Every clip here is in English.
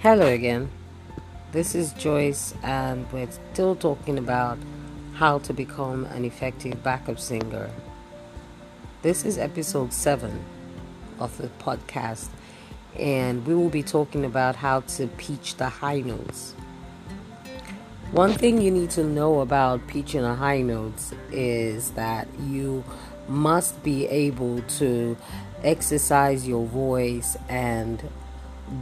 Hello again. This is Joyce, and we're still talking about how to become an effective backup singer. This is episode 7 of the podcast, and we will be talking about how to pitch the high notes. One thing you need to know about pitching the high notes is that you must be able to exercise your voice and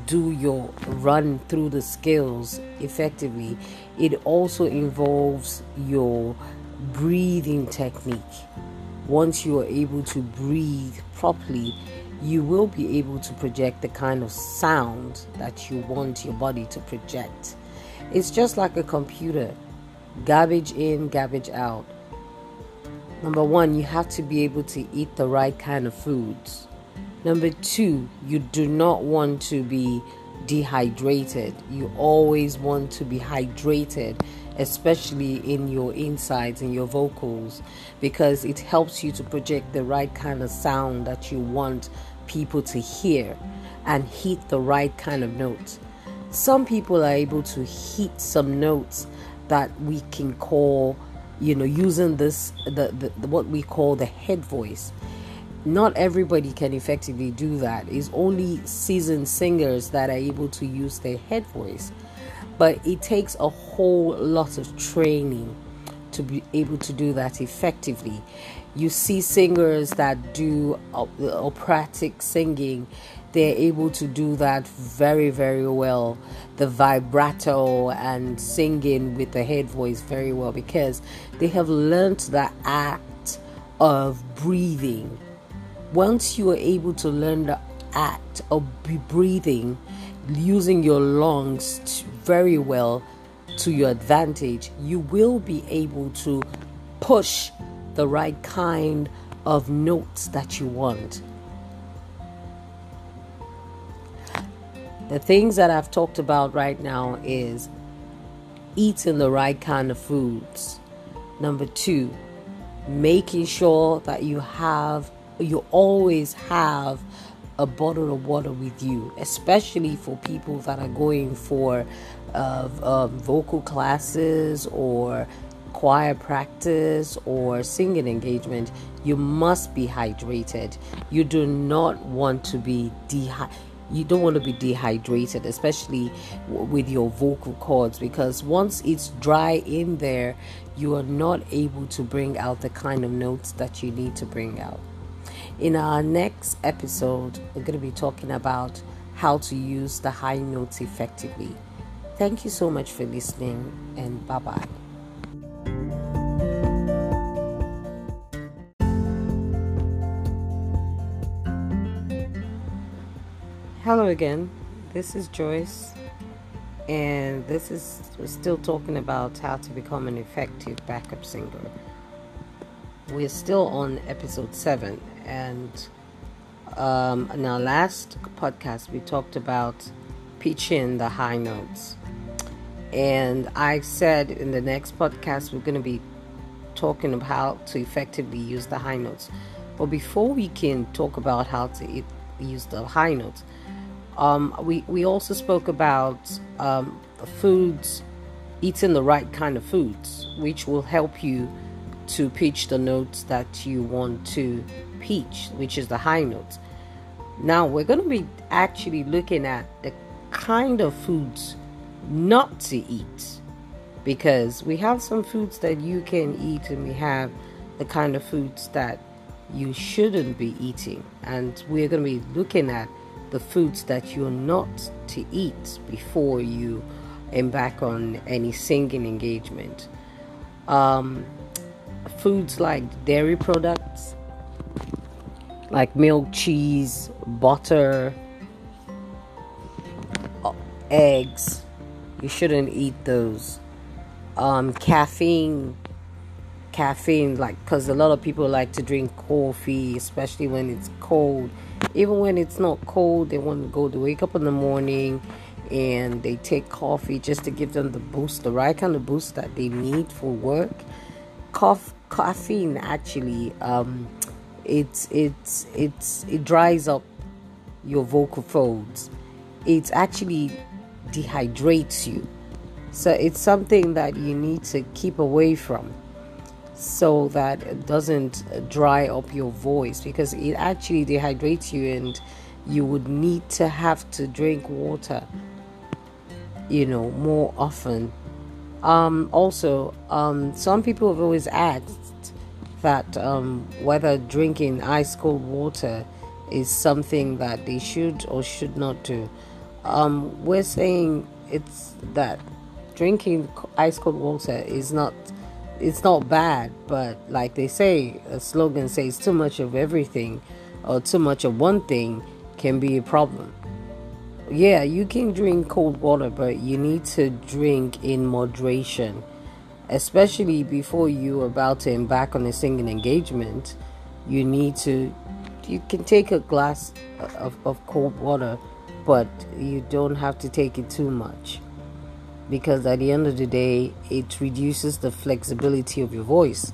do your run through the skills effectively, it also involves your breathing technique. Once you are able to breathe properly, you will be able to project the kind of sound that you want your body to project. It's just like a computer garbage in, garbage out. Number one, you have to be able to eat the right kind of foods Number two, you do not want to be dehydrated. You always want to be hydrated, especially in your insides and your vocals, because it helps you to project the right kind of sound that you want people to hear and hit the right kind of notes. Some people are able to hit some notes that we can call, you know, using this the, the what we call the head voice not everybody can effectively do that. It's only seasoned singers that are able to use their head voice. But it takes a whole lot of training to be able to do that effectively. You see singers that do operatic singing, they're able to do that very, very well. The vibrato and singing with the head voice very well because they have learned the act of breathing once you are able to learn the act of breathing, using your lungs very well to your advantage, you will be able to push the right kind of notes that you want. The things that I've talked about right now is eating the right kind of foods. Number two, making sure that you have you always have a bottle of water with you, especially for people that are going for uh, uh, vocal classes or choir practice or singing engagement. You must be hydrated. You do not want to be dehydrated you don't want to be dehydrated, especially with your vocal cords, because once it's dry in there, you are not able to bring out the kind of notes that you need to bring out. In our next episode, we're going to be talking about how to use the high notes effectively. Thank you so much for listening, and bye bye. Hello again. This is Joyce, and this is we're still talking about how to become an effective backup singer. We're still on episode seven, and um, in our last podcast, we talked about pitching the high notes. And I said in the next podcast, we're going to be talking about how to effectively use the high notes. But before we can talk about how to use the high notes, um, we, we also spoke about um, foods, eating the right kind of foods, which will help you to pitch the notes that you want to pitch, which is the high notes. Now we're going to be actually looking at the kind of foods not to eat because we have some foods that you can eat and we have the kind of foods that you shouldn't be eating and we're going to be looking at the foods that you're not to eat before you embark on any singing engagement um, foods like dairy products like milk, cheese, butter, uh, eggs. You shouldn't eat those. Um, caffeine, caffeine, like, because a lot of people like to drink coffee, especially when it's cold. Even when it's not cold, they want to go to wake up in the morning and they take coffee just to give them the boost, the right kind of boost that they need for work. Cough, caffeine actually um, it's it's it's it dries up your vocal folds it actually dehydrates you. So it's something that you need to keep away from so that it doesn't dry up your voice because it actually dehydrates you and you would need to have to drink water you know more often um, also um, some people have always asked that um, whether drinking ice cold water is something that they should or should not do. Um, we're saying it's that drinking ice cold water is not it's not bad but like they say a slogan says too much of everything or too much of one thing can be a problem. Yeah you can drink cold water but you need to drink in moderation especially before you're about to embark on a singing engagement you need to you can take a glass of, of cold water but you don't have to take it too much because at the end of the day, it reduces the flexibility of your voice,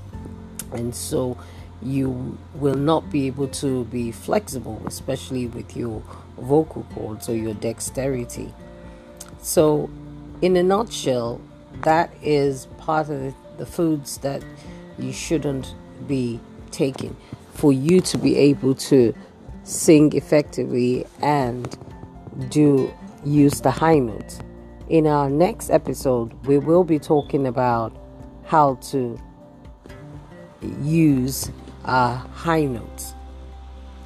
and so you will not be able to be flexible, especially with your vocal cords or your dexterity. So, in a nutshell, that is part of the foods that you shouldn't be taking for you to be able to sing effectively and do use the high notes. In our next episode, we will be talking about how to use uh, high notes.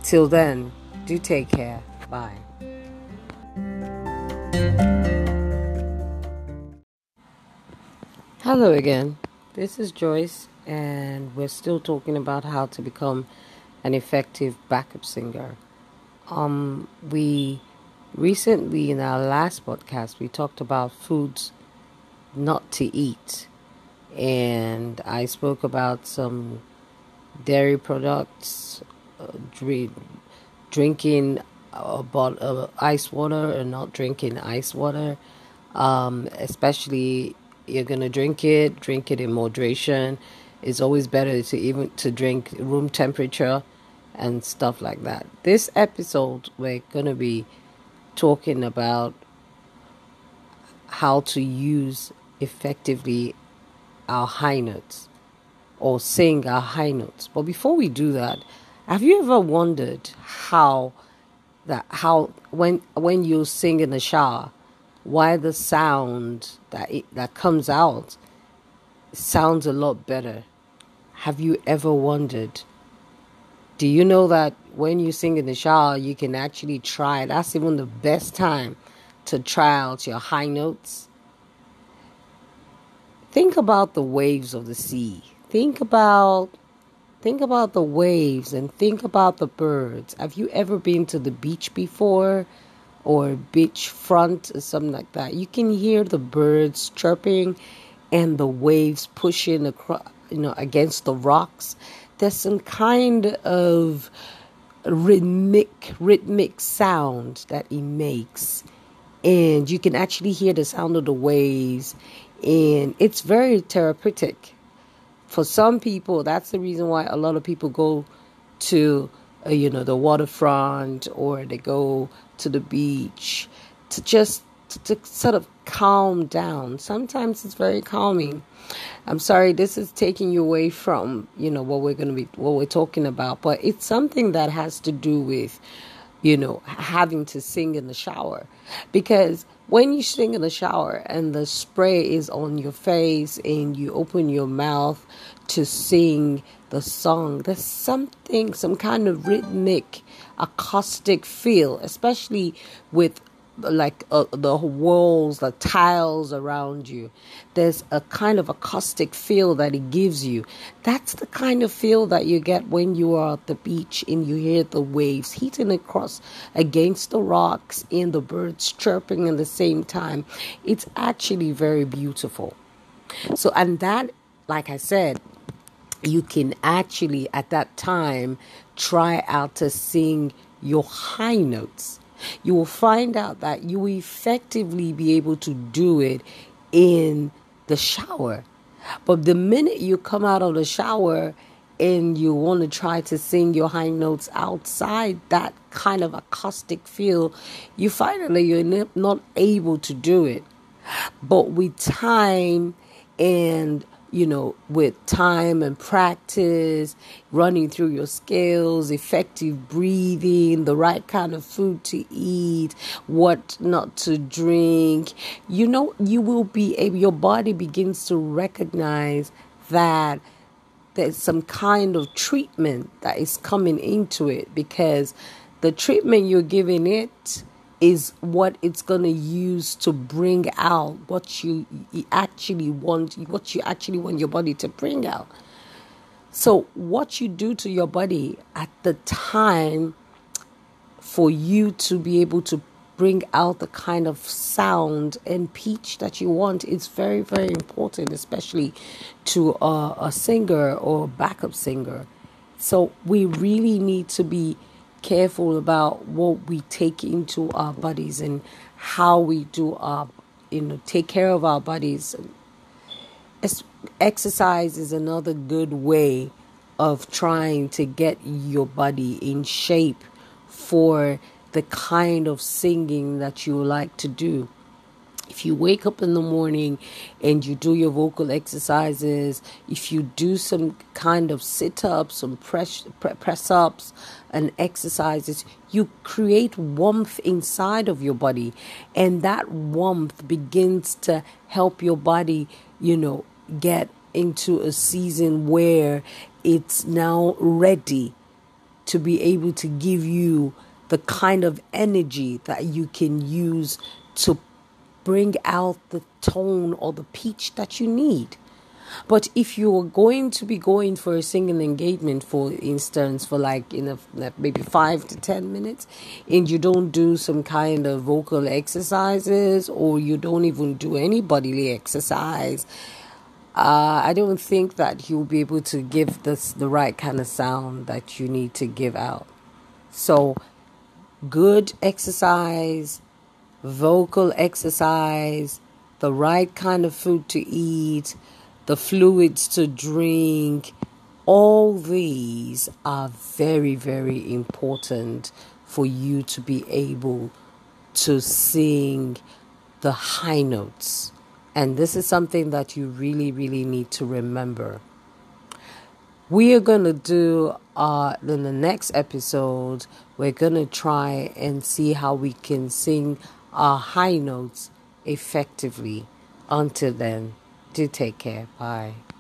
Till then, do take care. Bye. Hello again. This is Joyce, and we're still talking about how to become an effective backup singer. Um, we Recently, in our last podcast, we talked about foods not to eat, and I spoke about some dairy products, uh, drink, drinking about uh, ice water and not drinking ice water. Um, especially, you're gonna drink it, drink it in moderation. It's always better to even to drink room temperature and stuff like that. This episode, we're gonna be talking about how to use effectively our high notes or sing our high notes. But before we do that, have you ever wondered how that how when when you sing in the shower, why the sound that it, that comes out sounds a lot better? Have you ever wondered? Do you know that when you sing in the shower, you can actually try? That's even the best time to try out your high notes. Think about the waves of the sea. Think about think about the waves and think about the birds. Have you ever been to the beach before or beach front or something like that? You can hear the birds chirping and the waves pushing across, you know, against the rocks. There's some kind of rhythmic rhythmic sound that he makes. And you can actually hear the sound of the waves. And it's very therapeutic. For some people that's the reason why a lot of people go to uh, you know the waterfront or they go to the beach to just to, to sort of calm down sometimes it's very calming I'm sorry, this is taking you away from, you know, what we're going to be, what we're talking about, but it's something that has to do with, you know, having to sing in the shower. Because when you sing in the shower and the spray is on your face and you open your mouth to sing the song, there's something, some kind of rhythmic, acoustic feel, especially with like uh, the walls, the tiles around you. There's a kind of acoustic feel that it gives you. That's the kind of feel that you get when you are at the beach and you hear the waves hitting across against the rocks and the birds chirping at the same time. It's actually very beautiful. So, and that, like I said, you can actually at that time try out to sing your high notes you will find out that you will effectively be able to do it in the shower. But the minute you come out of the shower and you want to try to sing your high notes outside that kind of acoustic feel, you finally you're not able to do it. But with time and you know, with time and practice, running through your scales, effective breathing, the right kind of food to eat, what not to drink, you know, you will be able, your body begins to recognize that there's some kind of treatment that is coming into it because the treatment you're giving it is what it's going to use to bring out what you actually want what you actually want your body to bring out. So what you do to your body at the time for you to be able to bring out the kind of sound and pitch that you want is very very important especially to a, a singer or a backup singer. So we really need to be careful about what we take into our bodies and how we do our you know take care of our bodies. Exercise is another good way of trying to get your body in shape for the kind of singing that you like to do if you wake up in the morning and you do your vocal exercises, if you do some kind of sit ups, some press, press ups, and exercises, you create warmth inside of your body. And that warmth begins to help your body, you know, get into a season where it's now ready to be able to give you the kind of energy that you can use to bring out the tone or the pitch that you need. But if you're going to be going for a singing engagement, for instance, for like in a maybe five to ten minutes, and you don't do some kind of vocal exercises, or you don't even do any bodily exercise, uh, I don't think that you'll be able to give this the right kind of sound that you need to give out. So, good exercise, vocal exercise, the right kind of food to eat, the fluids to drink, all these are very, very important for you to be able to sing the high notes. And this is something that you really, really need to remember. We are going to do uh, in the next episode, we're going to try and see how we can sing our high notes effectively. Until then, do take care. Bye.